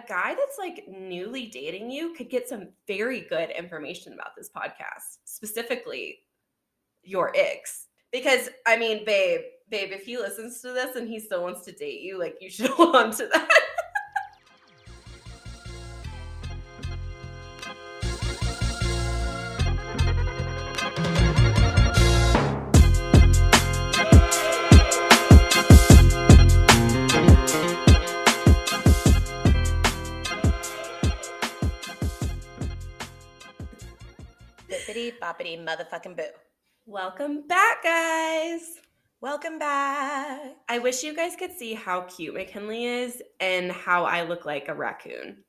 a guy that's like newly dating you could get some very good information about this podcast, specifically your ex. Because I mean, babe, babe, if he listens to this and he still wants to date you, like you should hold on to that. Motherfucking boo. Welcome back, guys. Welcome back. I wish you guys could see how cute McKinley is and how I look like a raccoon.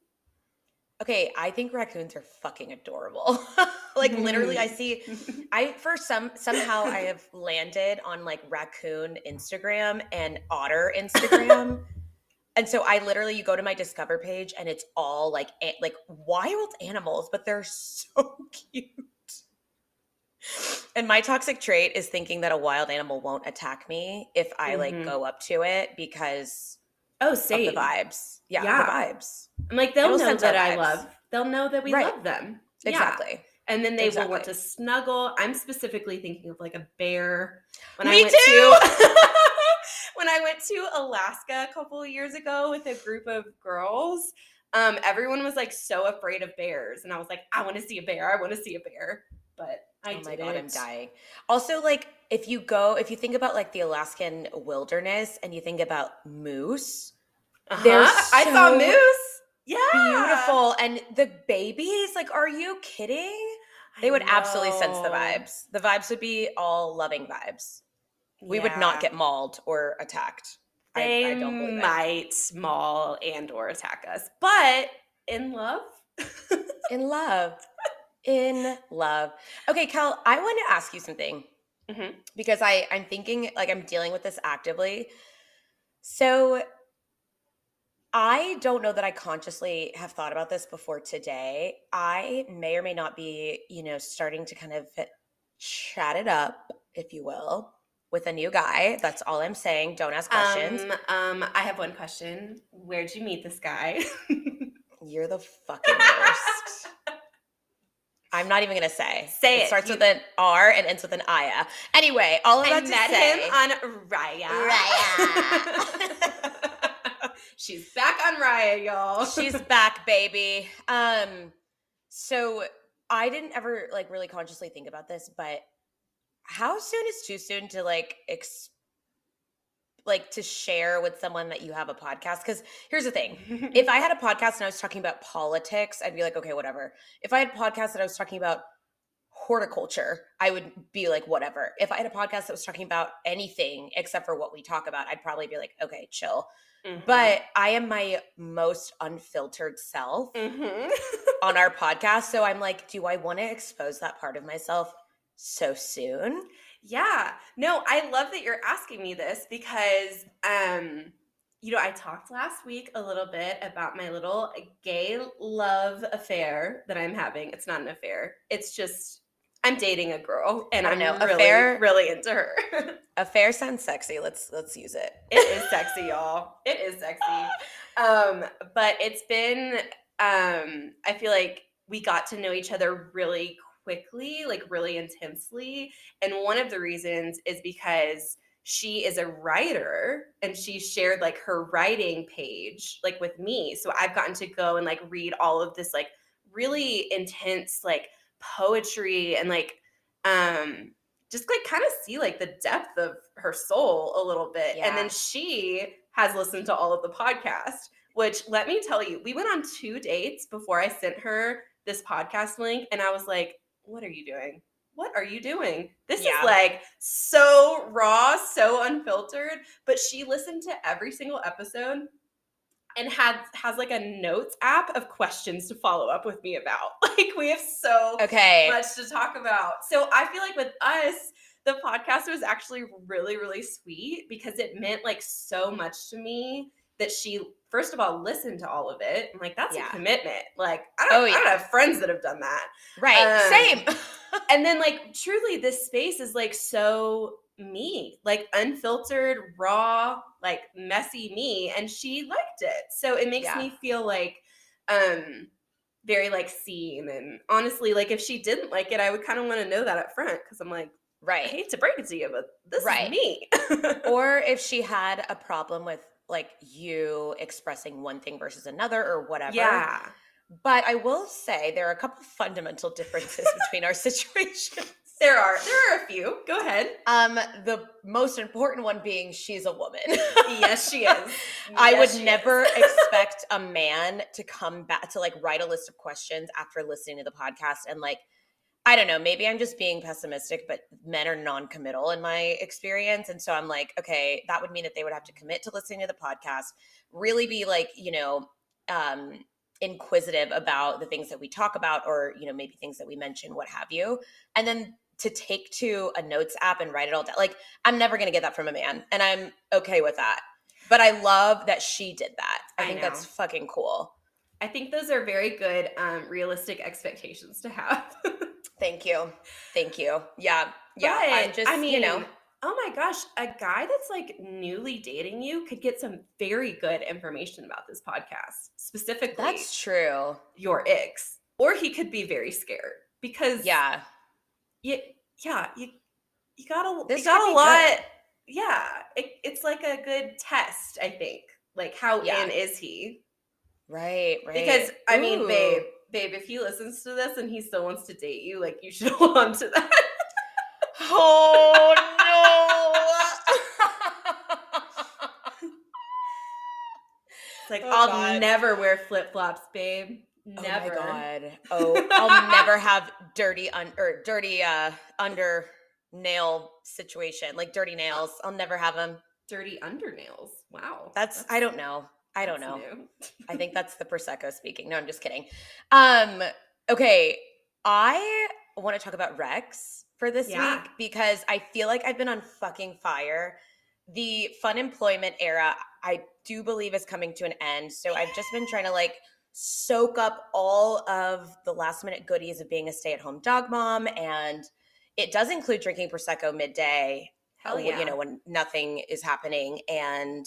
Okay, I think raccoons are fucking adorable. like literally, I see. I for some somehow I have landed on like raccoon Instagram and otter Instagram. And so I literally you go to my discover page and it's all like a- like wild animals, but they're so cute. And my toxic trait is thinking that a wild animal won't attack me if I Mhm. like go up to it because Oh, of same. the vibes. Yeah, Yeah. the vibes. I'm like, they'll It'll know that I love. They'll know that we Right. love them. Yeah. Exactly. And then they will want to snuggle. I'm specifically thinking of like a bear. When I Me went to when I went to Alaska a couple of years ago with a group of girls, um, everyone was like so afraid of bears, and I was like, I want to see a bear. I want to see a bear, I oh my god, I'm dying. Also, like if you go, if you think about like the Alaskan wilderness and you think about moose, Uh-huh. They're I saw moose. Yeah, beautiful, and the babies, like, are you kidding? They would absolutely sense the vibes. The vibes would be all loving vibes. We would not get mauled or attacked. I, They I don't believe it. might maul and or attack us, but in love. In love. In love. Okay, Kel, I want to ask you something Mhm. because I I'm thinking like I'm dealing with this actively. So I don't know that I consciously have thought about this before today. I may or may not be, you know, starting to kind of chat it up, if you will, with a new guy. That's all I'm saying. Don't ask questions. Um, um, I have one question. Where'd you meet this guy? You're the fucking worst. I'm not even gonna say. Say it. starts You- with an R and ends with an Aya. Anyway, all of I to met say, him on Raya. Raya. She's back on Raya, y'all. she's back, baby. Um, so I didn't ever like really consciously think about this, but how soon is too soon to like ex- like to share with someone that you have a podcast? Because here's the thing: if I had a podcast and I was talking about politics, I'd be like, okay, whatever. If I had a podcast that I was talking about horticulture, I would be like, whatever. If I had a podcast that was talking about anything except for what we talk about, I'd probably be like, okay, chill. Mhm. But I am my most unfiltered self Mhm. on our podcast. So I'm like, do I want to expose that part of myself so soon? Yeah. No, I love that you're asking me this because um you know, I talked last week a little bit about my little gay love affair that I'm having. It's not an affair. It's just I'm dating a girl and I'm know, really affair- really into her. Affair sounds sexy. Let's let's use it. it is sexy, y'all. It is sexy. Um but it's been um I feel like we got to know each other really quickly, like really intensely. And one of the reasons is because she is a writer and she shared like her writing page like with me. So I've gotten to go and like read all of this like really intense like poetry and like um just like kind of see like the depth of her soul a little bit. And then she has listened to all of the podcast, which let me tell you, we went on two dates before I sent her this podcast link and I was like, what are you doing? What are you doing? This Yeah. is like so raw, so unfiltered. But she listened to every single episode and had has like a notes app of questions to follow up with me about. Like we have so Okay. much to talk about. So I feel like with us, the podcast was actually really, really sweet because it meant like so much to me that she first of all listen to all of it. I'm like, that's Yeah. a commitment. Like I don't, Oh, I don't have friends that have done that. right. um, Same. And then like truly this space is like so me, like unfiltered, raw, like messy me, and she liked it. So it makes Yeah. me feel like um very like seen and honestly like if she didn't like it i would kind of want to know that up front because i'm like i right. hate to break it to you but this Right. is me or if she had a problem with like you expressing one thing versus another or whatever. yeah But I will say there are a couple fundamental differences between our situations. there are there are a few go ahead Um, the most important one being she's a woman. yes she is I Yes, would never expect a man to come back to like write a list of questions after listening to the podcast and like I don't know, maybe I'm just being pessimistic, but men are non-committal in my experience and so I'm like, okay, that would mean that they would have to commit to listening to the podcast, really be like, you know, um inquisitive about the things that we talk about or, you know, maybe things that we mention, what have you. And then to take to a notes app and write it all down. Like I'm never going to get that from a man and I'm okay with that. But I love that she did that. I, I think that's fucking cool. i think those are very good um realistic expectations to have Thank you. Thank you. Yeah. Yeah. I'm just, I mean, you know, oh my gosh, a guy that's like newly dating you could get some very good information about this podcast, specifically that's true. your ex, or he could be very scared because Yeah. you, yeah, you, you got a, This you got a lot. good. Yeah, it, it's like a good test, I think. Like, how Yeah. in is he? Right. Right. Because I mean, Ooh. babe, babe, if he listens to this and he still wants to date you, like, you should hold on to that. Oh, no. It's like Oh, I'll God. never wear flip flops, babe. Never. Oh, my God. Oh, I'll never have dirty, un- or dirty, uh, under nail situation, like dirty nails. I'll never have them. Dirty undernails. Wow. That's, I don't know. I don't that's know. I think that's the prosecco speaking. No, I'm just kidding. Um, okay, I want to talk about Rex for this Yeah. week because I feel like I've been on fucking fire. The fun employment era, I do believe, is coming to an end. So I've just been trying to like soak up all of the last minute goodies of being a stay at home dog mom, and it does include drinking prosecco midday. Hell yeah. You know when nothing is happening and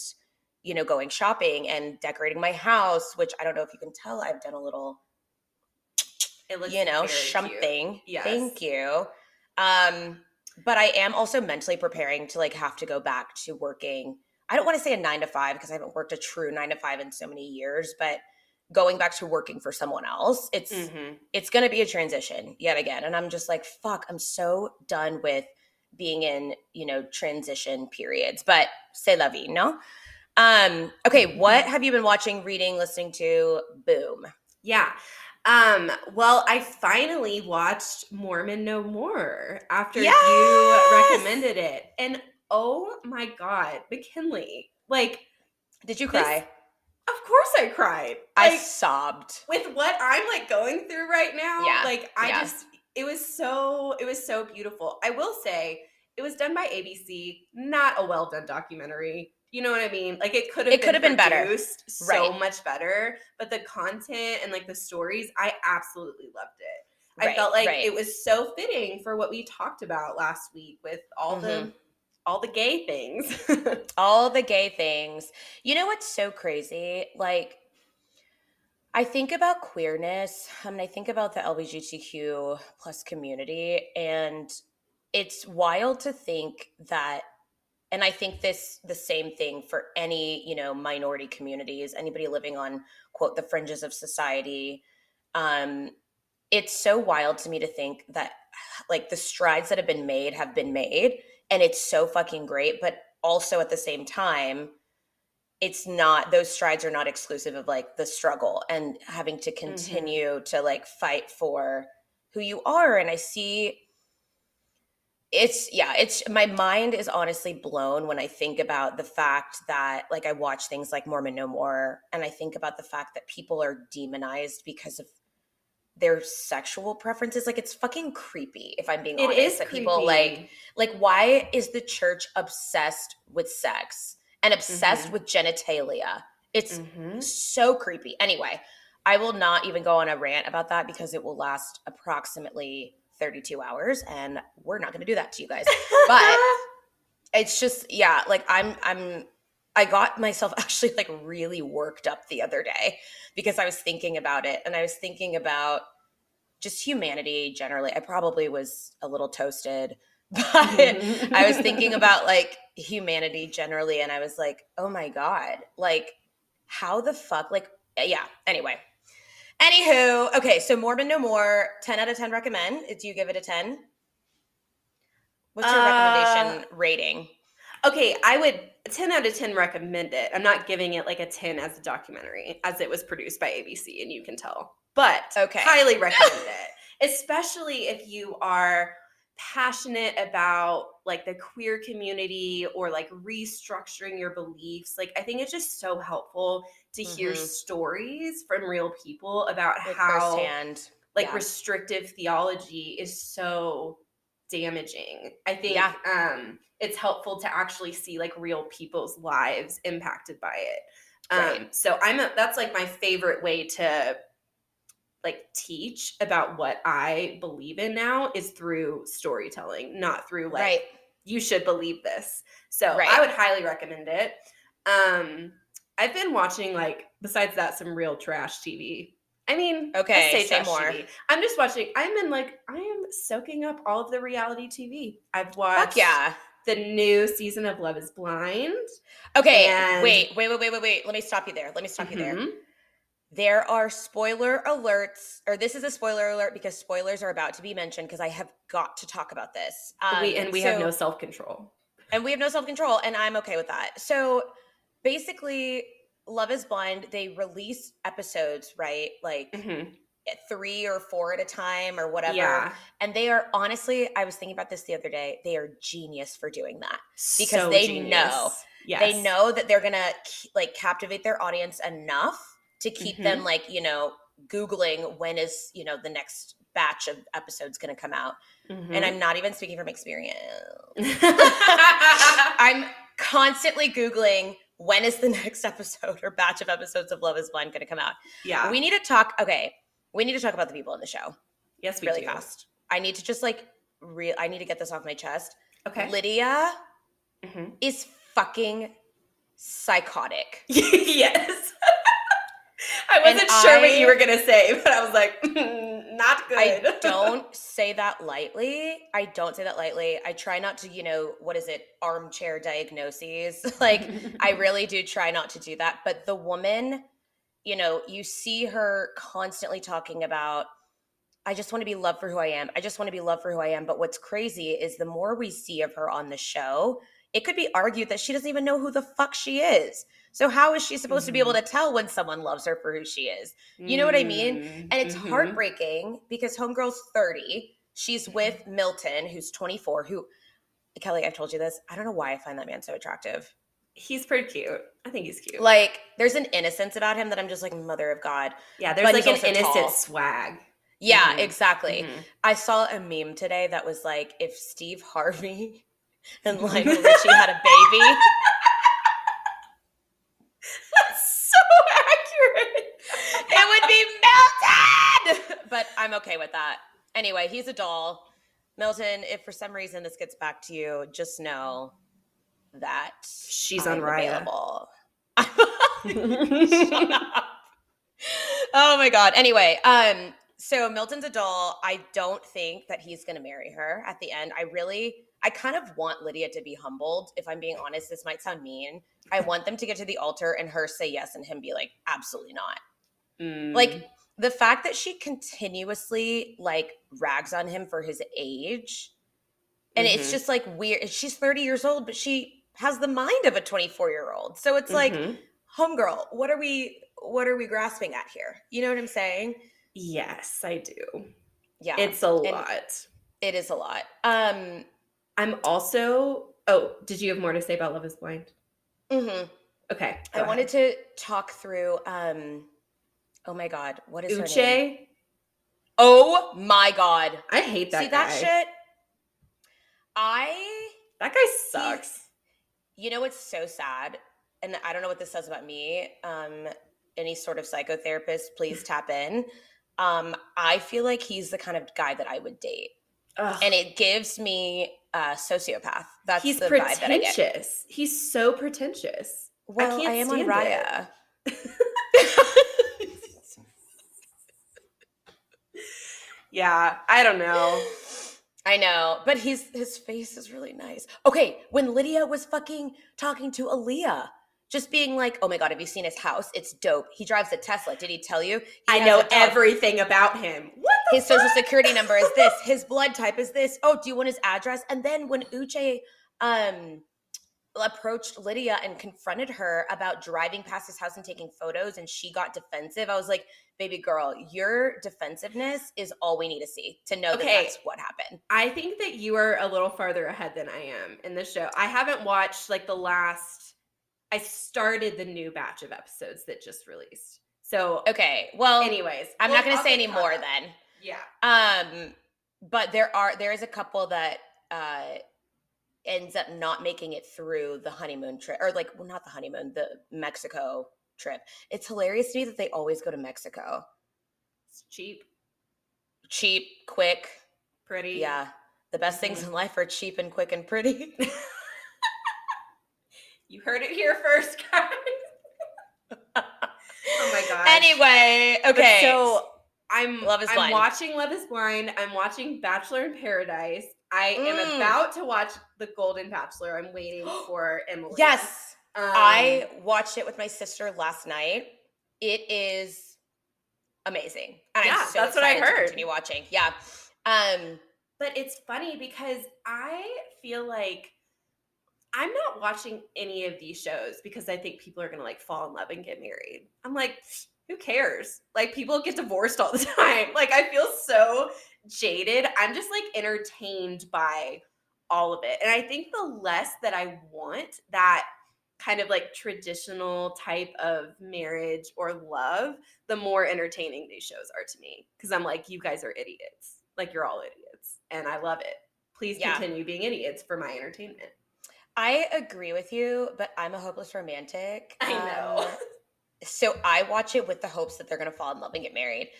you know, going shopping and decorating my house, which I don't know if you can tell, I've done a little, It looks you know, something. Yes. Thank you. Um, but I am also mentally preparing to like have to go back to working. I don't want to say a nine to five because I haven't worked a true nine to five in so many years, but going back to working for someone else, it's Mhm. it's to be a transition yet again and i'm just like fuck i'm so done with being in you know transition periods but say la vie no um okay what have you been watching reading listening to boom Yeah. Um, well, I finally watched Mormon No More after Yes! you recommended it. And oh my God, McKinley. Like, did you This- cry of course I cried. i sobbed with what I'm like going through right now, Yeah, like I yeah. just it was so it was so beautiful. I will say it was done by ABC, not a well done documentary. You know what I mean? Like it could have It could have been better. produced so Right. much better, but the content and like the stories, I absolutely loved it. I felt like right. it was so fitting for what we talked about last week with all the Mm-hmm. all the gay things. all the gay things. You know what's so crazy? Like, I think about queerness and I think about the LGBTQ plus community, and it's wild to think that. And I think this the same thing for any you know minority communities, anybody living on quote the fringes of society. Um, it's so wild to me to think that like the strides that have been made have been made, and it's so fucking great. But also at the same time it's not those strides are not exclusive of like the struggle and having to continue to like fight for who you are and i see it's yeah it's my mind is honestly blown when i think about the fact that like i watch things like mormon no more and i think about the fact that people are demonized because of their sexual preferences like it's fucking creepy if i'm being it honest is that creepy. people like like why is the church obsessed with sex and obsessed Mhm. with genitalia it's Mhm. so creepy anyway i will not even go on a rant about that because it will last approximately 32 hours and we're not going to do that to you guys but it's just yeah, like I'm I'm I got myself actually like really worked up the other day because I was thinking about it and I was thinking about just humanity generally. I probably was a little toasted, but I was thinking about like humanity generally and I was like, "Oh my god, like how the fuck like yeah, anyway. Anywho, okay, so Mormon No More, 10 out of 10 recommend. Do you give it a 10? What's your Uh, recommendation rating? Okay, I would 10 out of 10 recommend it. I'm not giving it like a 10 as a documentary, as it was produced by ABC, and you can tell. But Okay. highly recommend it, especially if you are passionate about like the queer community or like restructuring your beliefs. Like, I think it's just so helpful to hear Mhm. stories from real people about Like how firsthand. like yeah. restrictive theology is so damaging. I think Yeah. um it's helpful to actually see like real people's lives impacted by it. Um Right. so I'm a, that's like my favorite way to like teach about what I believe in now is through storytelling, not through like right. you should believe this. So Right. I would highly recommend it. Um I've been watching like besides that some real trash TV. I mean, Okay, say say more. TV. I'm just watching. I'm in like I am soaking up all of the reality TV. I've watched Fuck yeah. the new season of Love Is Blind. Okay, And- wait, wait, wait, wait, wait, wait. Let me stop you there. Let me stop you there. There are spoiler alerts, or this is a spoiler alert because spoilers are about to be mentioned because I have got to talk about this. Um, we and we have no self control. and we have no self control, and I'm okay with that. So basically, Love is Blind, they release episodes, right? Like three or four at a time or whatever. Yeah, And they are honestly, I was thinking about this the other day, they are genius for doing that. Because So they genius. know. Yes. They know that they're gonna like captivate their audience enough to keep them Mm-hmm. like, you know, Googling when is, you know, the next batch of episodes gonna come out. Mm-hmm. And I'm not even speaking from experience. I'm. Constantly Googling when is the next episode or batch of episodes of Love is Blind going to come out. yeah. We need to talk. Okay. We need to talk about the people in the show yes, we really do. fast. I need to just like, real. I need to get this off my chest. Okay. Lydia Mhm. is fucking psychotic. yes. I wasn't sure what you were gonna say, but I was like, not good. I don't say that lightly. I don't say that lightly. I try not to, you know, what is it? Armchair diagnoses. like, I really do try not to do that. But the woman, you know, you see her constantly talking about, I just want to be loved for who I am. I just want to be loved for who I am. But what's crazy is the more we see of her on the show, it could be argued that she doesn't even know who the fuck she is. So, how is she supposed to be able to tell when someone loves her for who she is? You know what I mean? Mm, And it's mhm. heartbreaking because Homegirl's 30. She's with Milton, who's 24, who, Kelly, I've told you this. I don't know why I find that man so attractive. He's pretty cute. I think he's cute. Like, there's an innocence about him that I'm just like, mother of God. yeah, there's but like an innocent tall. swag. Yeah, Mhm. exactly. Mhm. I saw a meme today that was like, if Steve Harvey and Lionel Richie had a baby, That's so accurate. it would be Milton. But I'm okay with that. Anyway, he's a doll. Milton, if for some reason this gets back to you, just know that She's I'm on Raya. available. Shut up. oh my god. Anyway, um, so Milton's a doll. I don't think that he's gonna marry her at the end. I really I kind of want Lydia to be humbled. If I'm being honest, this might sound mean. I want them to get to the altar and her say yes and him be like, absolutely not. Mm. Like the fact that she continuously like rags on him for his age. And it's Mhm. just like weird. She's 30 years old, but she has the mind of a 24 year old. So it's like, Mhm. homegirl, what are we what are we grasping at here? You know what I'm saying? yes, I do. Yeah. It's a lot. it is a lot. Um I'm also. Oh, did you have more to say about Love Is Blind? mm-hmm Okay, I wanted to talk through um oh my god, what is her name? Uche. Oh my god. I hate that guy. See guy. that shit? I That guy sucks. You know what's so sad, and I don't know what this says about me. Um, any sort of psychotherapist, please tap in. Um, I feel like he's the kind of guy that I would date. Ugh. and it gives me a sociopath. That's he's the vibe that I get. pretentious. He's so pretentious. Well, I, can't am on Raya. yeah, I don't know. I know, but he's his face is really nice. Okay, when Lydia was fucking talking to Aaliyah, just being like, "Oh my god, have you seen his house? It's dope. He drives a Tesla. Did he tell you? He I know everything about him. What the His social security number is this. His blood type is this. Oh, do you want his address? And then when Uche um approached Lydia and confronted her about driving past his house and taking photos and she got defensive, I was like, baby girl, your defensiveness is all we need to see to know that that's what happened. I think that you are a little farther ahead than I am in the show. I haven't watched like the last. I started the new batch of episodes that just released. So, Okay. Well, anyways, I'm well, not going to say any more then. Yeah. Um, but there are there is a couple that uh ends up not making it through the honeymoon trip, or like well, not the honeymoon, the Mexico trip. It's hilarious to me that they always go to Mexico. It's cheap, Cheap, quick, pretty. yeah. The best things Mhm. in life are cheap and quick and pretty. You heard it here first, guys. oh my gosh. Anyway, But okay. so I'm Love is I'm Blind. watching Love is Blind. I'm watching Bachelor in Paradise. I am Mm. about to watch The Golden Bachelor. I'm waiting for Emily. yes, Um, I watched it with my sister last night. It is amazing. And Yeah, I'm so that's what I heard. continue watching. Yeah. Um, But it's funny because I feel like I'm not watching any of these shows because I think people are gonna like fall in love and get married. I'm like, who cares? Like people get divorced all the time. Like I feel so jaded. I'm just like entertained by all of it. And I think the less that I want that kind of like traditional type of marriage or love, the more entertaining these shows are to me. Cause I'm like, you guys are idiots. Like you're all idiots. And I love it. Please Yeah. continue being idiots for my entertainment. I agree with you, but I'm a hopeless romantic. I know. Um, so I watch it with the hopes that they're going to fall in love and get married.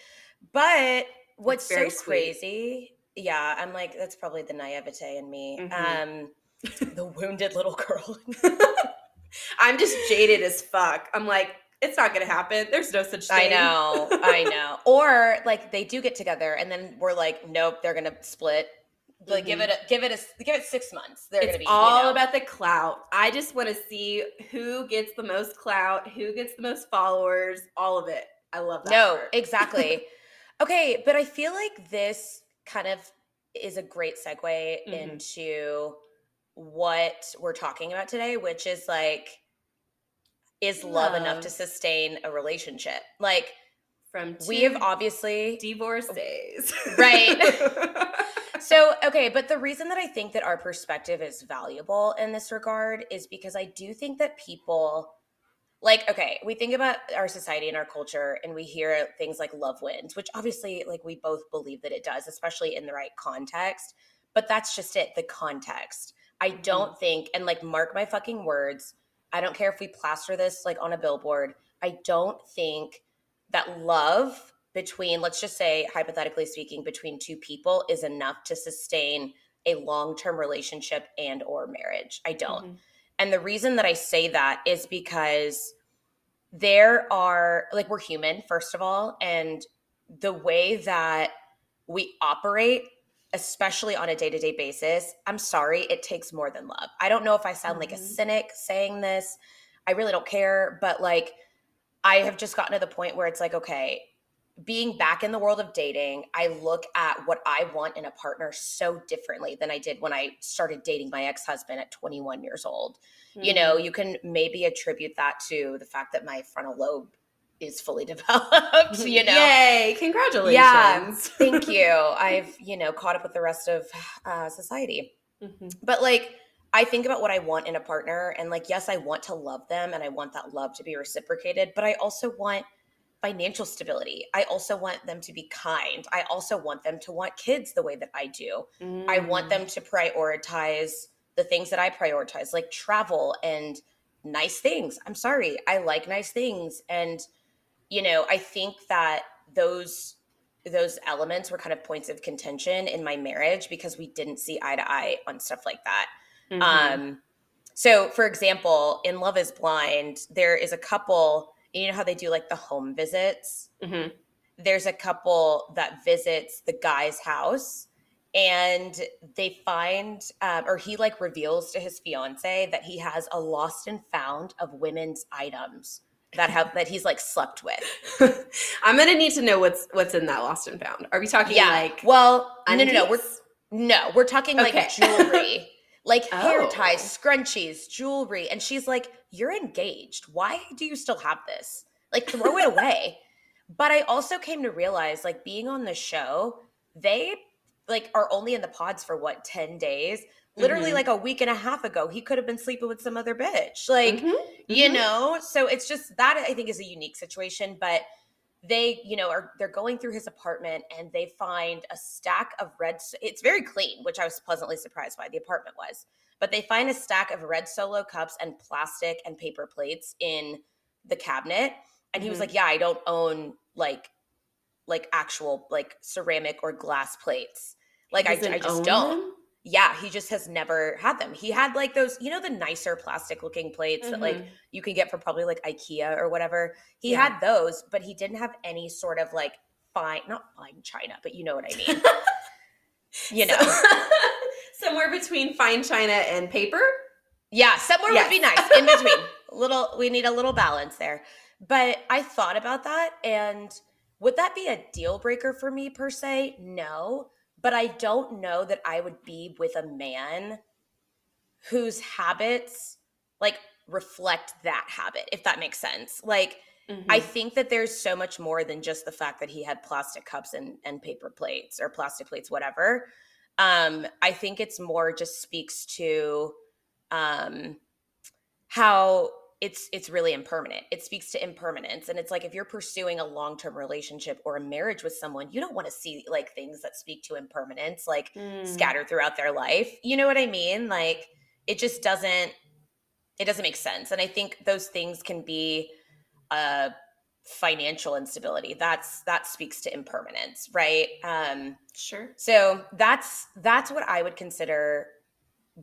But what's so sweet. crazy, yeah, I'm like, that's probably the naivete in me. Mhm. Um, the wounded little girl. I'm just jaded as fuck. I'm like, it's not gonna happen. There's no such thing. I know, I know. Or like they do get together and then we're like, nope, they're going to split. Like give Mhm. it, a, give it a, give it six months. They're It's to be all you know. about the clout. I just want to see who gets the most clout, who gets the most followers, all of it. I love that. No, part. exactly. okay, but I feel like this kind of is a great segue Mhm. into what we're talking about today, which is like, is love, enough to sustain a relationship? Like, From we have obviously. divorces, Right. So, okay, but the reason that I think that our perspective is valuable in this regard is because I do think that people like okay, we think about our society and our culture and we hear things like love wins, which obviously like we both believe that it does, especially in the right context, but that's just it, the context. I don't think and like mark my fucking words, I don't care if we plaster this like on a billboard. I don't think that love between let's just say hypothetically speaking between two people is enough to sustain a long-term relationship and or marriage i don't Mhm. and the reason that i say that is because there are like we're human first of all and the way that we operate especially on a day-to-day basis i'm sorry it takes more than love i don't know if i sound like a Mhm. cynic saying this i really don't care but like i have just gotten to the point where it's like okay being back in the world of dating, I look at what I want in a partner so differently than I did when I started dating my ex husband at 21 years old. You know, Mhm. you can maybe attribute that to the fact that my frontal lobe is fully developed, you know. Yay! Congratulations. Yeah, Thank you. I've, you know, caught up with the rest of uh, society. Mhm. But like, I think about what I want in a partner, and like, yes, I want to love them and I want that love to be reciprocated, but I also want financial stability. I also want them to be kind. I also want them to want kids the way that I do. I want Mm. them to prioritize the things that I prioritize, like travel and nice things. I'm sorry, I like nice things. And, you know, I think that those those elements were kind of points of contention in my marriage because we didn't see eye to eye on stuff like that. Mhm. Um, so, for example, in Love is Blind, there is a couple, you know how they do like the home visits? Mhm. There's a couple that visits the guy's house and they find, um, or he like reveals to his fiance that he has a lost and found of women's items that have that he's like slept with. I'm gonna need to know what's what's in that lost and found. Are we talking like well, no, no, no. We're no, we're talking like jewelry, like hair Oh. ties, scrunchies, jewelry. And she's like, You're engaged. Why do you still have this? Like, throw it away. But I also came to realize, like, being on the show, they like are only in the pods for what, 10 days? Literally, Mhm. like a week and a half ago, he could have been sleeping with some other bitch. Like, Mhm. you Mhm. know so it's just that i think is a unique situation but they you know are they're going through his apartment and they find a stack of red it's very clean which i was pleasantly surprised by the apartment was but they find a stack of red solo cups and plastic and paper plates in the cabinet and he was Mhm. like yeah i don't own like like actual like ceramic or glass plates like I, I just don't them? Yeah he just has never had them. He had like those you know the nicer plastic looking plates that like Mhm. you can get from probably like ikea or whatever. He Yeah. had those but he didn't have any sort of like fine not fine china but you know what i mean. You know. Somewhere between fine china and paper. yeah somewhere would be nice in between. Little we need a little balance there. But i thought about that and would that be a deal breaker for me per se? No but i don't know that i would be with a man whose habits like reflect that habit if that makes sense like I Mhm. think that there's so much more than just the fact that he had plastic cups and, and paper plates or plastic plates, whatever. Um, I think it's more just speaks to um, how it's it's really impermanent. It speaks to impermanence, and it's like if you're pursuing a long term relationship or a marriage with someone, you don't want to see like things that speak to impermanence, like Mm. scattered throughout their life. You know what I mean? Like it just doesn't it doesn't make sense. And I think those things can be uh financial instability. That's that speaks to impermanence, right? Um Sure. so that's that's what I would consider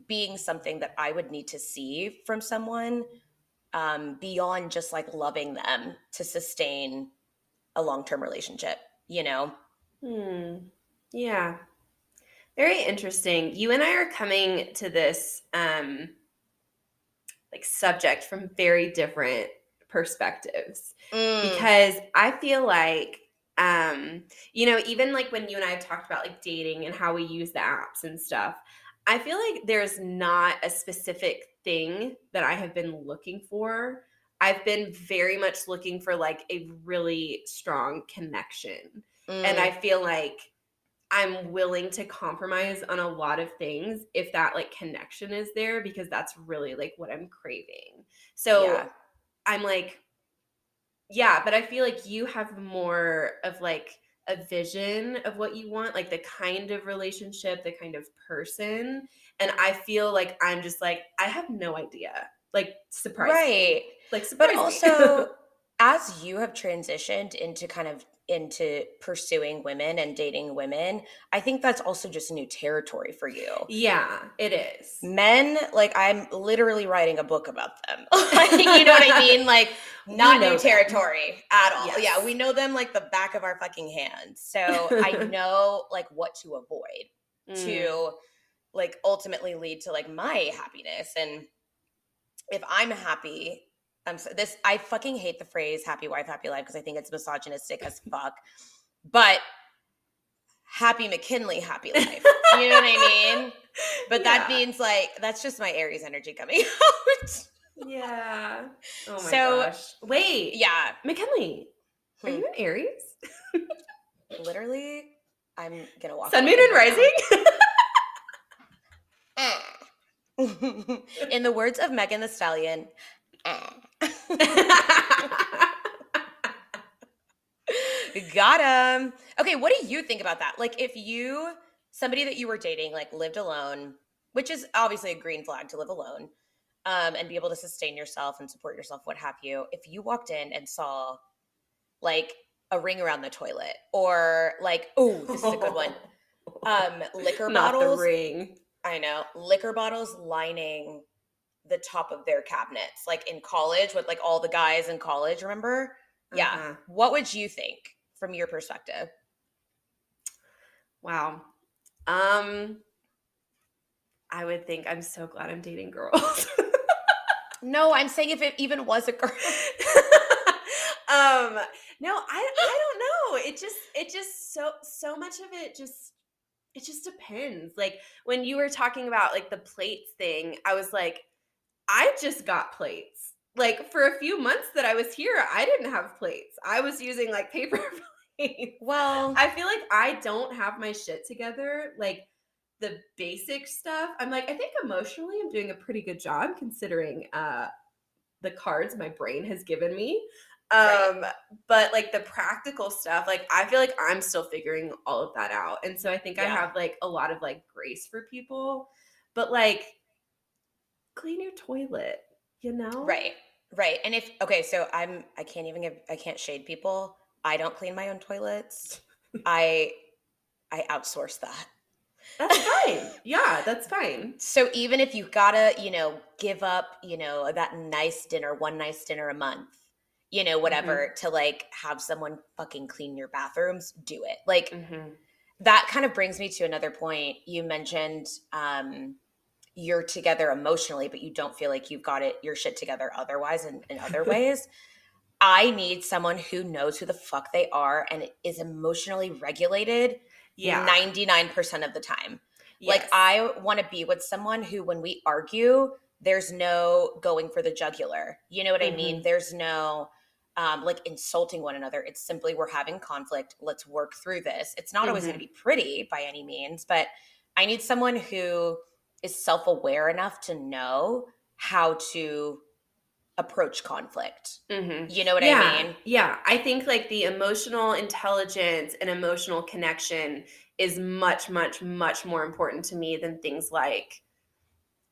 being something that I would need to see from someone um beyond just like loving them to sustain a long-term relationship, you know? Hmm. Yeah. Very interesting. You and I are coming to this um like subject from very different perspectives Mm. because I feel like um you know even like when you and I have talked about like dating and how we use the apps and stuff I feel like there's not a specific thing that I have been looking for I've been very much looking for like a really strong connection and Mm. I feel like I'm willing to compromise on a lot of things if that like connection is there because that's really like what I'm craving. So Yeah. I'm like, yeah, but I feel like you have more of like a vision of what you want, like the kind of relationship, the kind of person. And I feel like I'm just like, I have no idea. Like surprise. me. right. Like surprise. But also, as you have transitioned into kind of into pursuing women and dating women, I think that's also just new territory for you. yeah, it is. Men, like I'm literally writing a book about them. Like, you know what I mean? Like not new them. territory at all. Yes. Yeah, we know them like the back of our fucking hands. So I know like what to avoid Mm. to like ultimately lead to like my happiness and if i'm happy i'm so, this i fucking hate the phrase happy wife happy life because i think it's misogynistic as fuck but happy mckinley happy life you know what i mean but that means like that's just my aries energy coming out Yeah. Oh my So- gosh. Wait. yeah McKinley, are Hmm. you an Aries? literally i'm gonna walk Sun, moon, and rising? in the words of Megan Thee Stallion Got him. Okay, what do you think about that? Like, if you, somebody that you were dating, like lived alone, which is obviously a green flag to live alone, um, and be able to sustain yourself and support yourself, what have you. If you walked in and saw like a ring around the toilet or like oh this is a good one um liquor Not bottles the ring. i know liquor bottles lining the top of their cabinets like in college with like all the guys in college remember yeah Uh-huh. what would you think from your perspective Wow. Um I would think I'm so glad I'm dating girls. no i'm saying if it even was a girl um no, I I don't know. It just it just so so much of it just it just depends. Like when you were talking about like the plates thing, I was like I just got plates. Like for a few months that I was here, I didn't have plates. I was using like paper plates. well I feel like I don't have my shit together. Like the basic stuff. I'm like, I think emotionally I'm doing a pretty good job considering uh the cards my brain has given me. Right. Um, but like the practical stuff, like I feel like I'm still figuring all of that out. And so I think I have like a lot of like grace for people. But like clean your toilet, you know? Right. Right. And if okay, so I'm I can't even give I can't shade people. I don't clean my own toilets. I I outsource that. That's fine. yeah, that's fine. So even if you gotta, you know, give up, you know, that nice dinner, one nice dinner a month, you know, whatever, to like have someone fucking clean your bathrooms, do it. Like Mhm. that kind of brings me to another point. You mentioned um you're together emotionally, but you don't feel like you've got it your shit together otherwise in, in other ways. I need someone who knows who the fuck they are and is emotionally regulated Yeah. 99% of the time. Like I want to be with someone who when we argue, there's no going for the jugular. You know what I mean? There's no um like insulting one another. It's simply we're having conflict. Let's work through this. It's not always Mhm. going to be pretty by any means, but I need someone who is self-aware enough to know how to approach conflict. Mhm. You know what yeah, I mean? Yeah, I think like the emotional intelligence and emotional connection is much, much, much more important to me than things like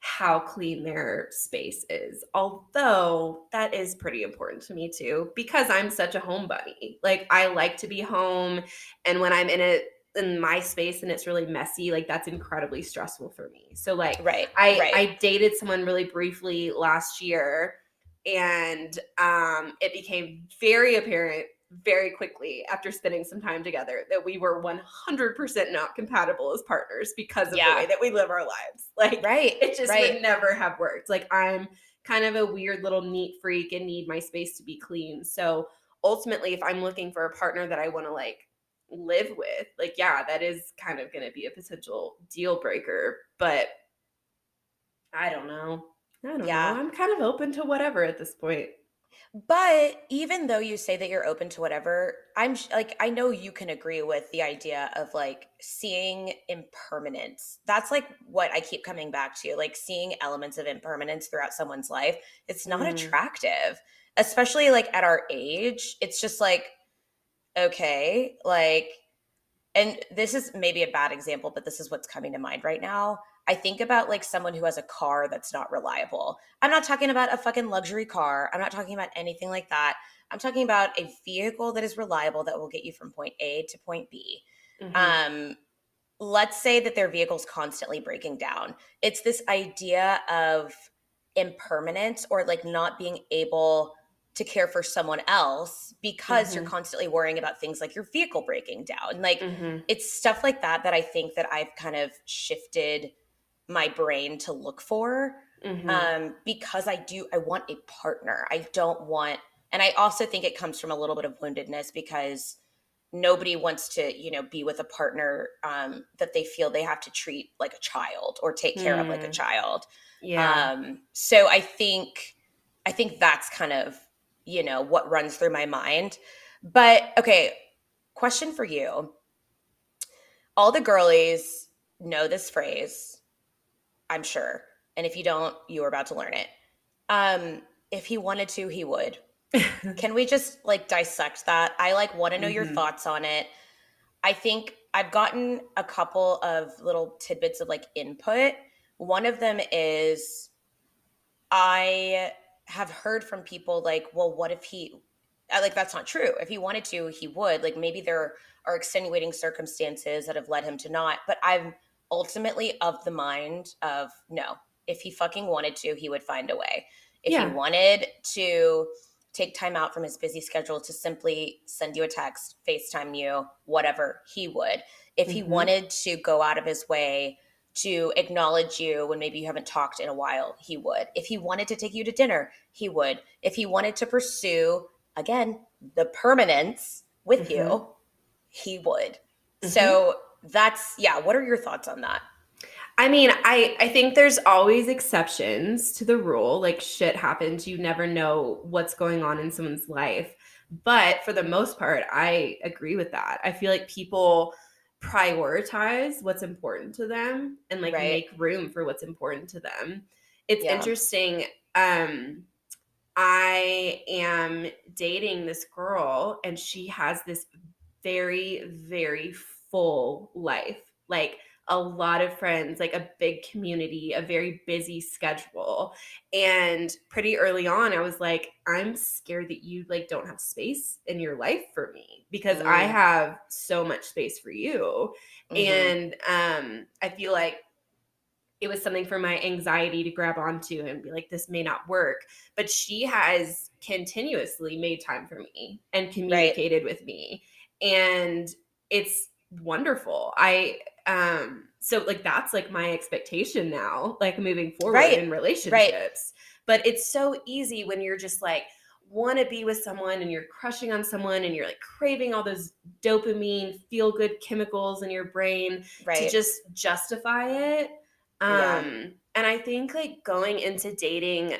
how clean their space is. Although that is pretty important to me too, because I'm such a home bunny. Like I like to be home, and when I'm in it in my space and it's really messy, like that's incredibly stressful for me. So like Right. I right. I dated someone really briefly last year and um it became very apparent very quickly after spending some time together that we were 100% not compatible as partners because of Yeah. the way that we live our lives. Like right. it just right. would never have worked. Like I'm kind of a weird little neat freak and need my space to be clean. So ultimately if I'm looking for a partner that I want to like live with, like yeah, that is kind of going to be a potential deal breaker, but I don't know. I don't Yeah. know. I'm kind of open to whatever at this point. But even though you say that you're open to whatever, I'm sh- like, I know you can agree with the idea of like seeing impermanence. That's like what I keep coming back to, like seeing elements of impermanence throughout someone's life. It's not Mm. attractive, especially like at our age. It's just like, okay, like, and this is maybe a bad example, but this is what's coming to mind right now. I think about like someone who has a car that's not reliable. I'm not talking about a fucking luxury car. I'm not talking about anything like that. I'm talking about a vehicle that is reliable that will get you from point A to point B. Mhm. Um, let's say that their vehicle's constantly breaking down. It's this idea of impermanence or like not being able to care for someone else because you're Mhm. constantly worrying about things like your vehicle breaking down. Like Mhm. it's stuff like that that I think that I've kind of shifted my brain to look for Mhm. um, because I do, I want a partner. I don't want, and I also think it comes from a little bit of woundedness because nobody wants to, you know, be with a partner um, that they feel they have to treat like a child or take care of like a Mm. child. yeah. Um, so I think, I think that's kind of, you know, what runs through my mind. But okay, question for you. All the girlies know this phrase, I'm sure. And if you don't, you are about to learn it. Um, if he wanted to, he would. Can we just like dissect that? I like want to know your Mhm. thoughts on it. I think I've gotten a couple of little tidbits of like input. One of them is I have heard from people like, well, what if he uh, like that's not true. If he wanted to, he would. Like maybe there are extenuating circumstances that have led him to not. But I'm ultimately of the mind of no. If he fucking wanted to, he would find a way. If Yeah. he wanted to take time out from his busy schedule to simply send you a text, FaceTime you, whatever, he would. If he Mhm. wanted to go out of his way to acknowledge you when maybe you haven't talked in a while, he would. If he wanted to take you to dinner, he would. If he wanted to pursue, again, the permanence with Mhm. you, he would. Mhm. So that's, yeah. What are your thoughts on that? I mean, I I think there's always exceptions to the rule. Like shit happens, you never know what's going on in someone's life. But for the most part, I agree with that. I feel like people prioritize what's important to them and like Right. make room for what's important to them. It's Yeah. interesting um I am dating this girl and she has this very very full life. Like a lot of friends, like a big community, a very busy schedule. And pretty early on, I was like, I'm scared that you like don't have space in your life for me because I Mm. have so much space for you. Mhm. And um, I feel like it was something for my anxiety to grab onto and be like, this may not work. But she has continuously made time for me and communicated with me. And it's wonderful. I um so like that's like my expectation now, like moving forward Right. in relationships. But it's so easy when you're just like want to be with someone and you're crushing on someone and you're like craving all those dopamine feel good chemicals in your brain right. to just justify it. Um Yeah. and I think like going into dating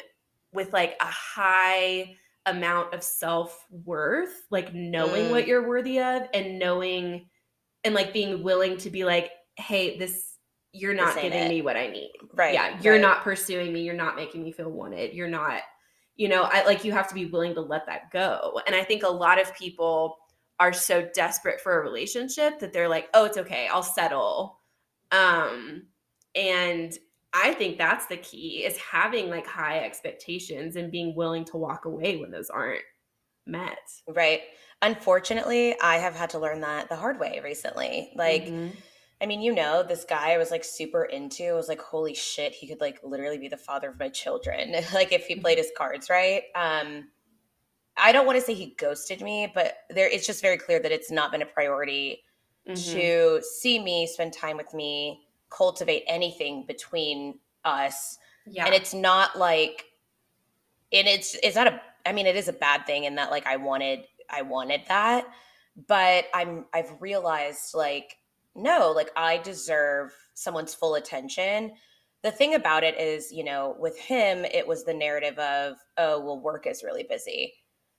with like a high amount of self-worth, like knowing Mm. what you're worthy of and knowing and like being willing to be like, "Hey, this you're not ain't giving it." me what I need." right. yeah, you're right. not pursuing me, you're not making me feel wanted. You're not you know, I like you have to be willing to let that go. And I think a lot of people are so desperate for a relationship that they're like, "Oh, it's okay. I'll settle." Um and I think that's the key is having like high expectations and being willing to walk away when those aren't met. Right. Unfortunately, I have had to learn that the hard way recently. Like, Mhm. I mean, you know, this guy I was like super into. I was like, holy shit, he could like literally be the father of my children. like if he played his cards right. Um, I don't want to say he ghosted me, but there it's just very clear that it's not been a priority Mhm. to see me, spend time with me, cultivate anything between us. yeah. And it's not like and it's it's not a I mean, it is a bad thing in that like I wanted I wanted that, but I'm I've realized like no, like I deserve someone's full attention. The thing about it is, you know, with him it was the narrative of, oh, well work is really busy.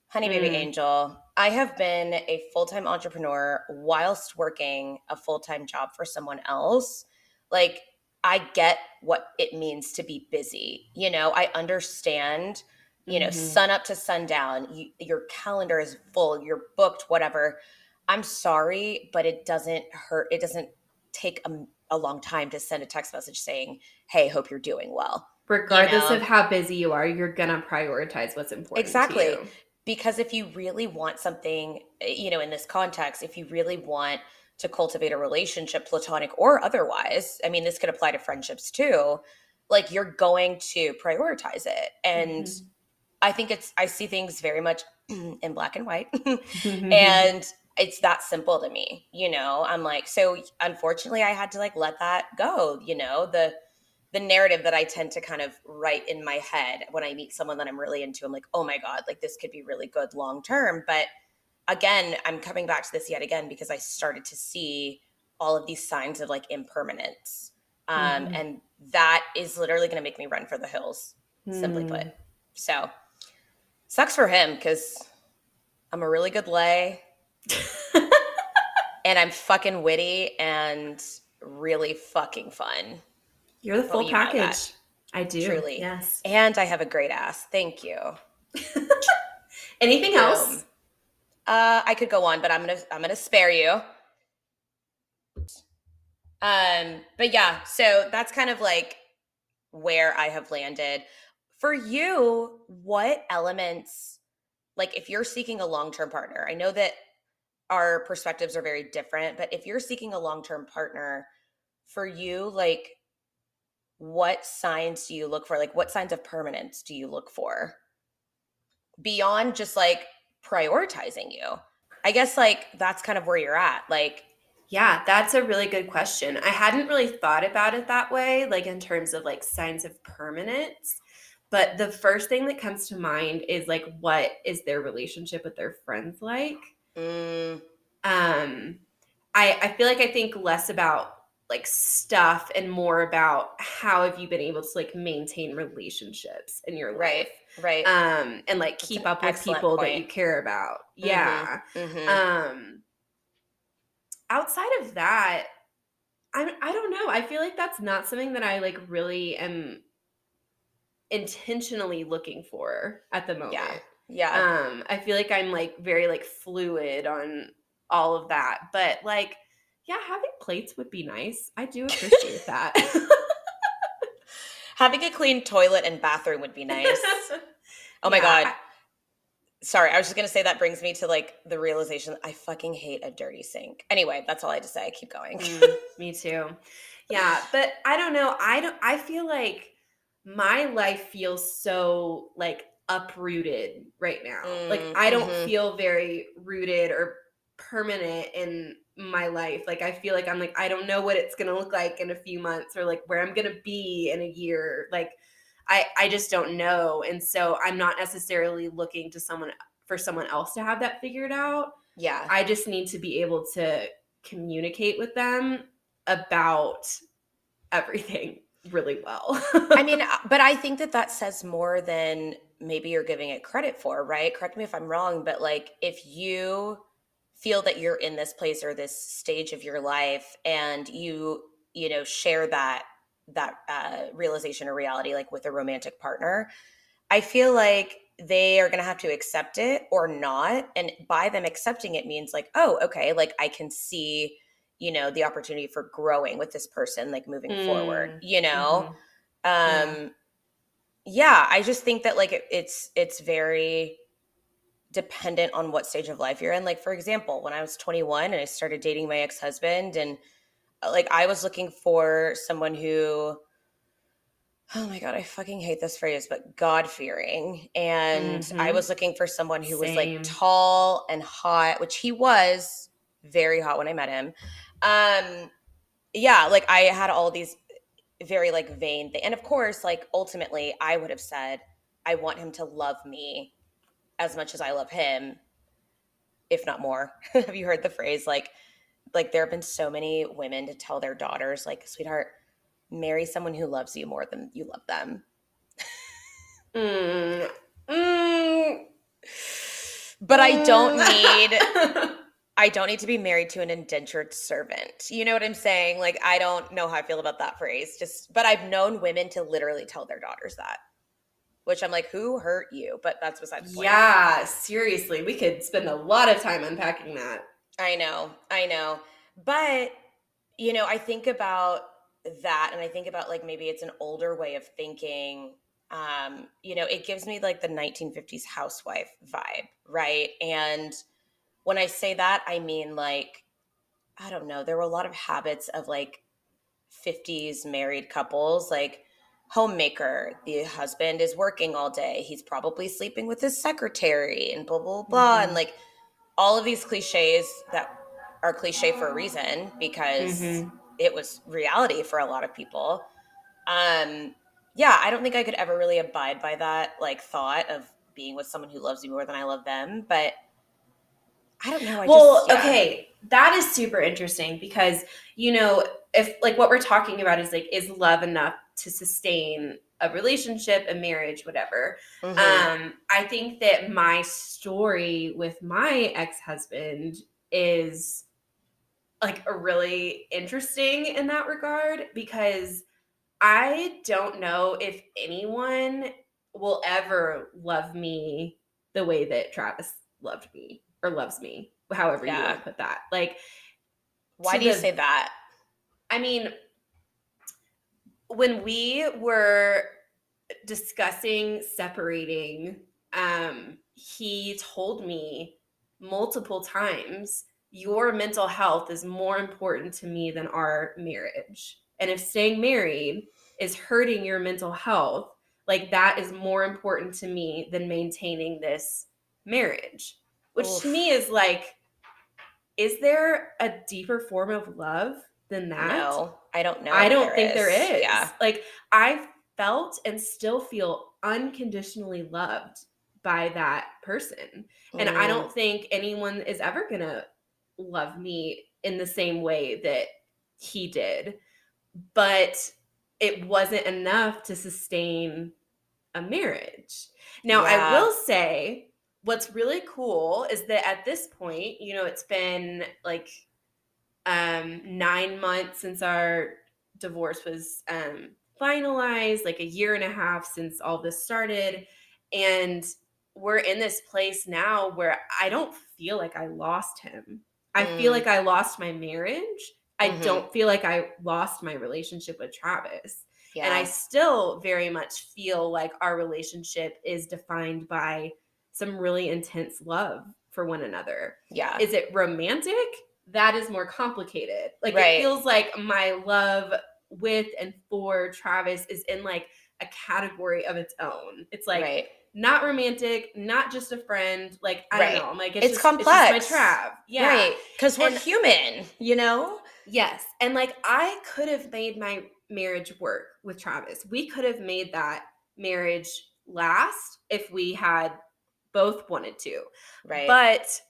Honey baby Mm. angel, I have been a full-time entrepreneur whilst working a full-time job for someone else. Like I get what it means to be busy. You know, I understand you know, Mhm. sun up to sundown. You, your calendar is full. You're booked. Whatever. I'm sorry, but it doesn't hurt. It doesn't take a, a long time to send a text message saying, "Hey, hope you're doing well." regardless know? of how busy you are, you're gonna prioritize what's important. to Exactly. you. Because if you really want something, eh, you know, in this context, if you really want to cultivate a relationship, platonic or otherwise, I mean, this could apply to friendships too. Like you're going to prioritize it, and Mhm. I think it's. I see things very much in black and white. Mm-hmm. and it's that simple to me you know i'm like so unfortunately i had to like let that go you know the the narrative that i tend to kind of write in my head when i meet someone that i'm really into i'm like oh my god like this could be really good long term but again i'm coming back to this yet again because i started to see all of these signs of like impermanence um, Mhm. and that is literally going to make me run for the hills simply put Mm. so sucks for him because i'm a really good lay and I'm fucking witty and really fucking fun. You're the full package. I do. Truly. Yes. And I have a great ass. Thank you. Anything else? Uh, I could go on, but I'm gonna I'm gonna spare you. Um, but yeah, so that's kind of like where I have landed. For you, what elements like if you're seeking a long-term partner, I know that our perspectives are very different, but if you're seeking a long-term partner, for you, like what signs do you look for? Like what signs of permanence do you look for? Beyond just like prioritizing you. I guess like that's kind of where you're at. Like yeah, that's a really good question. I hadn't really thought about it that way, like in terms of like signs of permanence. But the first thing that comes to mind is like, what is their relationship with their friends like? Mm. Um, I I feel like I think less about like stuff and more about how have you been able to like maintain relationships in your right, life, right? Um, and like keep up with people point. that you care about. Mm-hmm. Yeah. Mm-hmm. Um, outside of that, I I don't know. I feel like that's not something that I like really am intentionally looking for at the moment. Yeah. Yeah. Um, I feel like I'm like very like fluid on all of that. But like, yeah, having plates would be nice. I do appreciate that. having a clean toilet and bathroom would be nice. Oh my yeah. god. Sorry, I was just gonna say that brings me to like the realization I fucking hate a dirty sink. Anyway, that's all I had to say. Keep going. Mm, me too. Yeah, but I don't know. I don't. I feel like my life feels so like uprooted right now. Mm, like I don't mm-hmm. feel very rooted or permanent in my life. Like I feel like I'm like I don't know what it's going to look like in a few months or like where I'm going to be in a year. Like I I just don't know. And so I'm not necessarily looking to someone for someone else to have that figured out. Yeah. I just need to be able to communicate with them about everything really well. I mean, uh, but I think that that says more than maybe you're giving it credit for, right? Correct me if I'm wrong, but like if you feel that you're in this place or this stage of your life and you, you know, share that that uh, realization or reality like with a romantic partner, I feel like they are going to have to accept it or not and by them accepting it means like, oh, okay, like I can see you know the opportunity for growing with this person like moving mm. forward you know mm-hmm. um yeah. yeah. i just think that like it, it's it's very dependent on what stage of life you're in like for example when i was 21 and i started dating my ex-husband and uh, like i was looking for someone who oh my god i fucking hate this phrase but god fearing and mm-hmm. i was looking for someone who Same. was like tall and hot which he was very hot when i met him um yeah like i had all these very like vain thing and of course like ultimately i would have said i want him to love me as much as i love him if not more. Have you heard the phrase like like there have been so many women to tell their daughters like sweetheart marry someone who loves you more than you love them. Mm, mm, but i don't mm. need I don't need to be married to an indentured servant. You know what I'm saying? Like, I don't know how I feel about that phrase. Just, but I've known women to literally tell their daughters that, which I'm like, who hurt you? But that's besides the point. Yeah, seriously. We could spend a lot of time unpacking that. I know. I know. But, you know, I think about that and I think about like maybe it's an older way of thinking. Um, you know, it gives me like the 1950s housewife vibe, right? And, when I say that, I mean like, I don't know, there were a lot of habits of like 50s married couples, like homemaker, the husband is working all day, he's probably sleeping with his secretary, and blah, blah, blah. Mm-hmm. And like all of these cliches that are cliche for a reason because mm-hmm. it was reality for a lot of people. Um, yeah, I don't think I could ever really abide by that like thought of being with someone who loves you more than I love them. But I don't know. I well, just, yeah. okay, that is super interesting because you know if like what we're talking about is like is love enough to sustain a relationship, a marriage, whatever. Mm-hmm. Um, I think that my story with my ex husband is like a really interesting in that regard because I don't know if anyone will ever love me the way that Travis loved me or loves me, however yeah. you want to put that. Like, why do you say that? I mean, when we were discussing separating um, he told me multiple times, Your mental health is more important to me than our marriage. And if staying married is hurting your mental health, like that is more important to me than maintaining this marriage. Which Oof. to me is like, is there a deeper form of love than that? No, I don't know. I don't think there is. Yeah. Like I felt and still feel unconditionally loved by that person. And I Mm, don't think anyone is ever going to love me in the same way that he did. But it wasn't enough to sustain a marriage. Now, I will say what's really cool is that at this point, you know, it's been like um 9 months since our divorce was um finalized, like a year and a half since all this started, and we're in this place now where I don't feel like I lost him. I feel Mm. like I lost my marriage. I Mhm. don't feel like I lost my relationship with Travis. yeah. And I still very much feel like our relationship is defined by some really intense love for one another. yeah. Is it romantic? That is more complicated. Like Right. it feels like my love with and for Travis is in like a category of its own. It's like right. not romantic, not just a friend. Like I Right. don't know. I'm like it's, It's just, complex. It's my Trav. Yeah. Right. Because we're And- human, you know? Yes. And like I could have made my marriage work with Travis. We could have made that marriage last if we had both wanted to. Right. But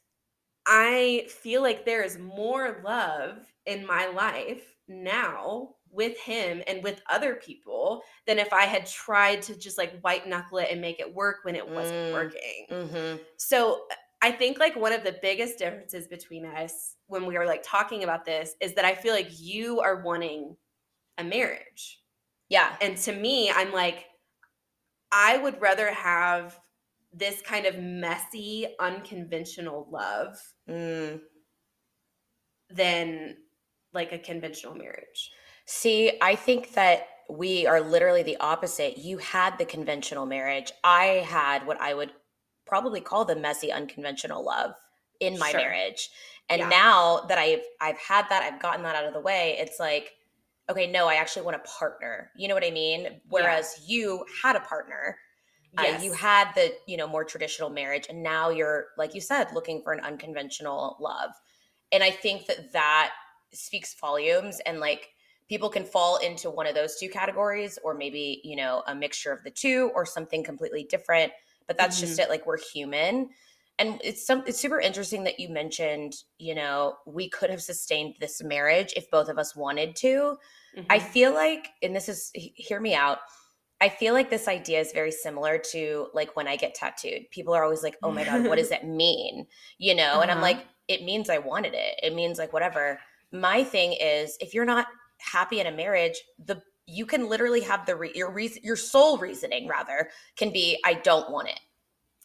I feel like there is more love in my life now with him and with other people than if I had tried to just like white knuckle it and make it work when it wasn't Mm. working. hmm So I think like one of the biggest differences between us when we were like talking about this is that I feel like you are wanting a marriage. Yeah. And to me, I'm like, I would rather have this kind of messy, unconventional love Mm. than like a conventional marriage. See, I think that we are literally the opposite. You had the conventional marriage. I had what I would probably call the messy, unconventional love in my Sure. marriage. And Yeah. now that I've I've had that, I've gotten that out of the way. It's like, okay, no, I actually want a partner. You know what I mean? Whereas you had a partner. Uh, you had the you know more traditional marriage and now you're like you said looking for an unconventional love and i think that that speaks volumes and like people can fall into one of those two categories or maybe you know a mixture of the two or something completely different but that's just it like we're human and it's some it's super interesting that you mentioned you know we could have sustained this marriage if both of us wanted to I Mhm. feel like, and this is, hear me out. I feel like this idea is very similar to like when I get tattooed. People are always like, oh my God, what does that mean? You know? And I'm Uh-huh. like, it means I wanted it. It means like whatever. My thing is, if you're not happy in a marriage, the you can literally have the re- your reason, your sole reasoning rather can be, I don't want it.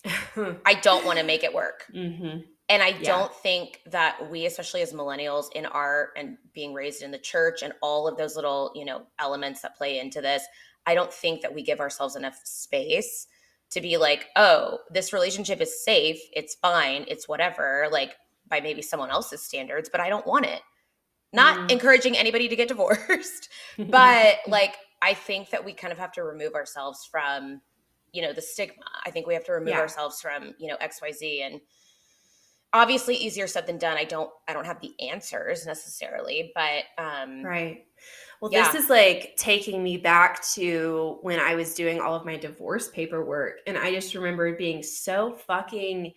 I don't want to make it work. Mhm. And I Yeah. don't think that we, especially as millennials in our and being raised in the church and all of those little, you know, elements that play into this, I don't think that we give ourselves enough space to be like, oh, this relationship is safe, it's fine, it's whatever, like by maybe someone else's standards, but I don't want it. Not Mm. encouraging anybody to get divorced, but like I think that we kind of have to remove ourselves from, you know, the stigma. I think we have to remove Yeah. ourselves from, you know, XYZ and obviously easier said than done. I don't I don't have the answers necessarily, but um Right. Well, Yeah. this is like taking me back to when I was doing all of my divorce paperwork. And I just remember being so fucking,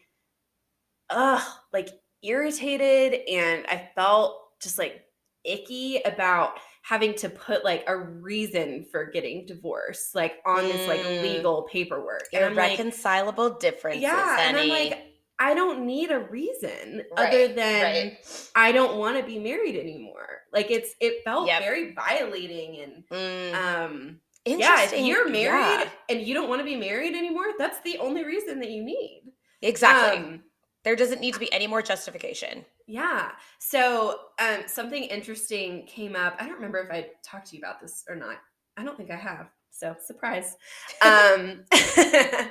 ugh, like irritated. And I felt just like icky about having to put like a reason for getting divorced, like on this like Mm. legal paperwork. And I'm like, irreconcilable differences, yeah. And I'm like, I don't need a reason Right, other than right. I don't want to be married anymore. Like it's it felt Yep. very violating and Mm, um yeah, if you're married Yeah, and you don't want to be married anymore, that's the only reason that you need. exactly. Um there doesn't need to be any more justification. yeah. So um something interesting came up. I don't remember if I talked to you about this or not. I don't think I have. So surprise. Um,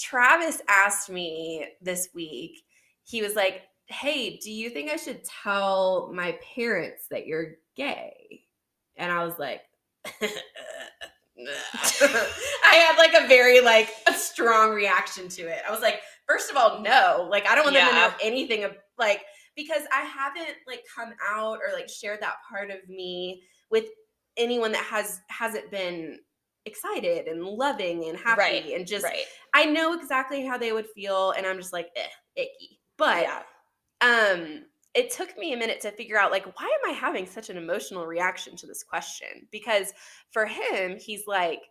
Travis asked me this week. He was like, "Hey, do you think I should tell my parents that you're gay?" And I was like. I had like a very like a strong reaction to it. I was like, first of all, no. Like I don't want them to know anything of like because I haven't like come out or like shared that part of me with anyone that has hasn't been excited and loving and happy Right, and just right. I know exactly how they would feel and I'm just like eh, icky. But yeah. um it took me a minute to figure out like why am i having such an emotional reaction to this question because for him he's like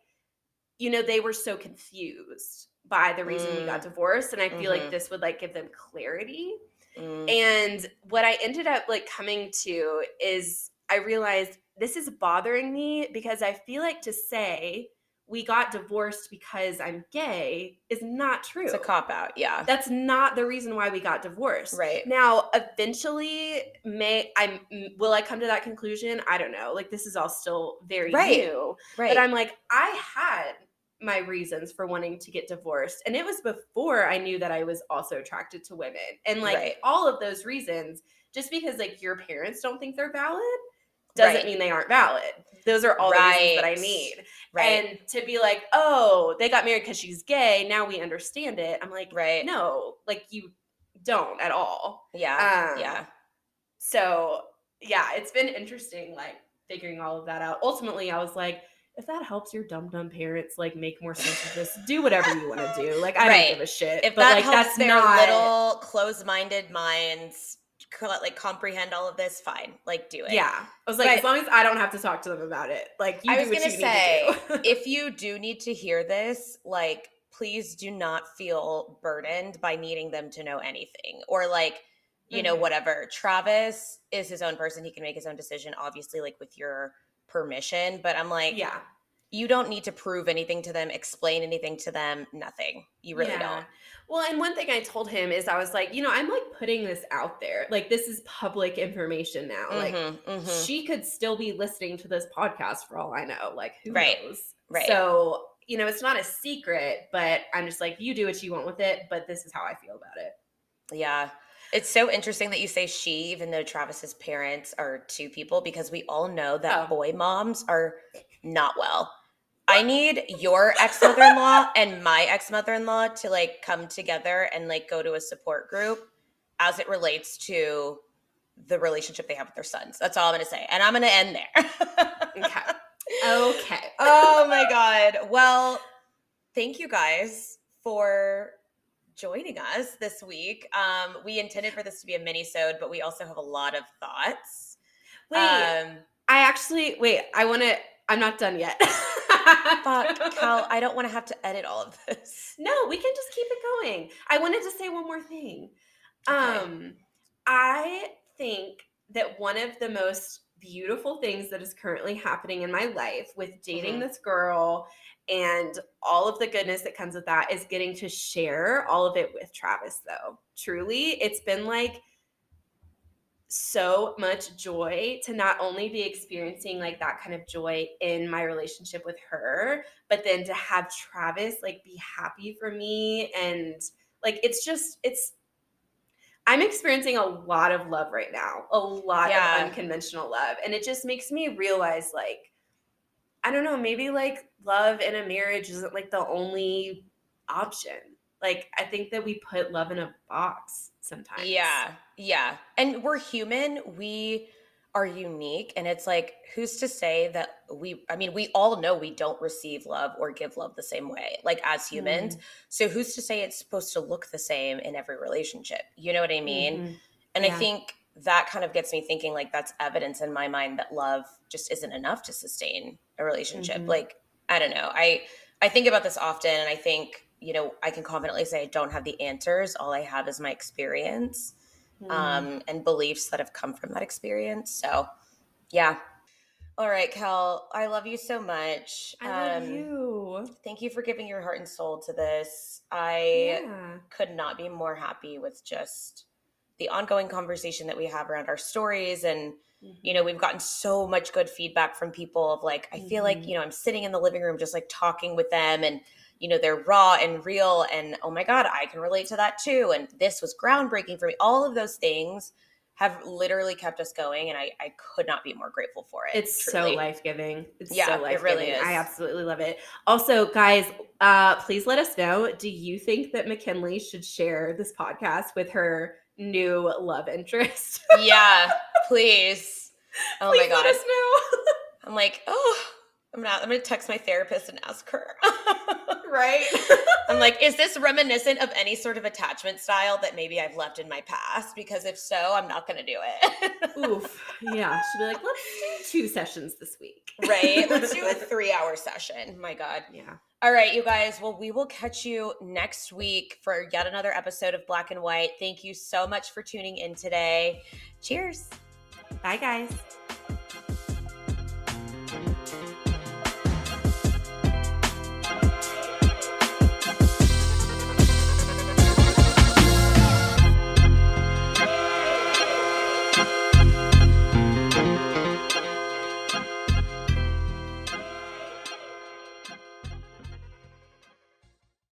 you know they were so confused by the reason we got Mm. divorced and i feel Mhm. like this would like give them clarity Mm, and what I ended up like coming to is I realized this is bothering me because I feel like to say we got divorced because I'm gay is not true. it's a cop out. Yeah. That's not the reason why we got divorced. Right. Now, eventually, may I will I come to that conclusion? I don't know. Like this is all still very Right. new. Right. But I'm like, I had my reasons for wanting to get divorced. And it was before I knew that I was also attracted to women. And like Right. all of those reasons, just because like your parents don't think they're valid doesn't Right. mean they aren't valid. Those are all the reasons that I need. right. And to be like, oh, they got married because she's gay. Now we understand it. I'm like, right. no, like you don't at all. Yeah. Um, yeah. So yeah, it's been interesting, like figuring all of that out. Ultimately, I was like, if that helps your dumb dumb parents like make more sense of this, do whatever you want to do. Like I Right. don't give a shit. If but that like helps that's their not little closed-minded minds co- like comprehend all of this, fine. Like do it. Yeah, I was like, But- as long as I don't have to talk to them about it, like you I do was what gonna you say, to if you do need to hear this, like please do not feel burdened by needing them to know anything or like you know Mhm. whatever. Travis is his own person; he can make his own decision, obviously, like with your permission. But I'm like, yeah, you don't need to prove anything to them, explain anything to them, nothing. You really Yeah. don't. Well, and one thing I told him is I was like, you know, I'm like putting this out there. Like this is public information now. Like Mhm, mhm. she could still be listening to this podcast for all I know. Like who Right, knows? right. So, you know, it's not a secret, but I'm just like, you do what you want with it, but this is how I feel about it. Yeah. It's so interesting that you say she, even though Travis's parents are two people, because we all know that Oh. boy moms are not well. I need your ex mother in law and my ex mother in law to like come together and like go to a support group as it relates to the relationship they have with their sons. That's all I'm going to say. And I'm going to end there. Okay. Okay. oh my god. Well, thank you guys for joining us this week. Um, we intended for this to be a mini-sode, but we also have a lot of thoughts. Wait, Um, I actually wait, I wanna I'm not done yet. fuck, Cal, I don't want to have to edit all of this. No, we can just keep it going. I wanted to say one more thing. Okay. Um, I think that one of the most beautiful things that is currently happening in my life with dating Mhm. this girl and all of the goodness that comes with that is getting to share all of it with Travis though. Truly, it's been like so much joy to not only be experiencing like that kind of joy in my relationship with her, but then to have Travis like be happy for me and like it's just it's I'm experiencing a lot of love right now. A lot Yeah. of unconventional love and it just makes me realize like I don't know, maybe like love in a marriage isn't like the only option. Like I think that we put love in a box sometimes. Yeah, yeah. And we're human. We are unique. And it's like, who's to say that we, I mean, we all know we don't receive love or give love the same way, like as humans. Mm. So who's to say it's supposed to look the same in every relationship? You know what I mean? Mhm. And I think that kind of gets me thinking like that's evidence in my mind that love just isn't enough to sustain a relationship. Mhm. Like, I don't know. I I think about this often and I think, you know, I can confidently say I don't have the answers. All I have is my experience Mhm. um, and beliefs that have come from that experience. So, yeah. All right, Kel, I love you so much. I love Um, you. Thank you for giving your heart and soul to this. I Yeah. could not be more happy with just the ongoing conversation that we have around our stories and you know we've gotten so much good feedback from people of like i feel like Mhm. you know i'm sitting in the living room just like talking with them and you know they're raw and real and oh my god i can relate to that too and this was groundbreaking for me all of those things have literally kept us going and i, I could not be more grateful for it It's truly. so life giving. It's Yeah, so it life really giving. is. I absolutely love it. Also, guys, uh, please let us know. Do you think that McKinley should share this podcast with her new love interest? yeah please oh please my god let us know. i'm like oh i'm not i'm gonna text my therapist and ask her right? I'm like, is this reminiscent of any sort of attachment style that maybe I've left in my past? Because if so, I'm not to do it. Oof. Yeah. She'll be like, let's do two sessions this week. right? Let's do a three hour session. My God. Yeah. All right, you guys. Well, we will catch you next week for yet another episode of Black and White. Thank you so much for tuning in today. Cheers. Bye, guys.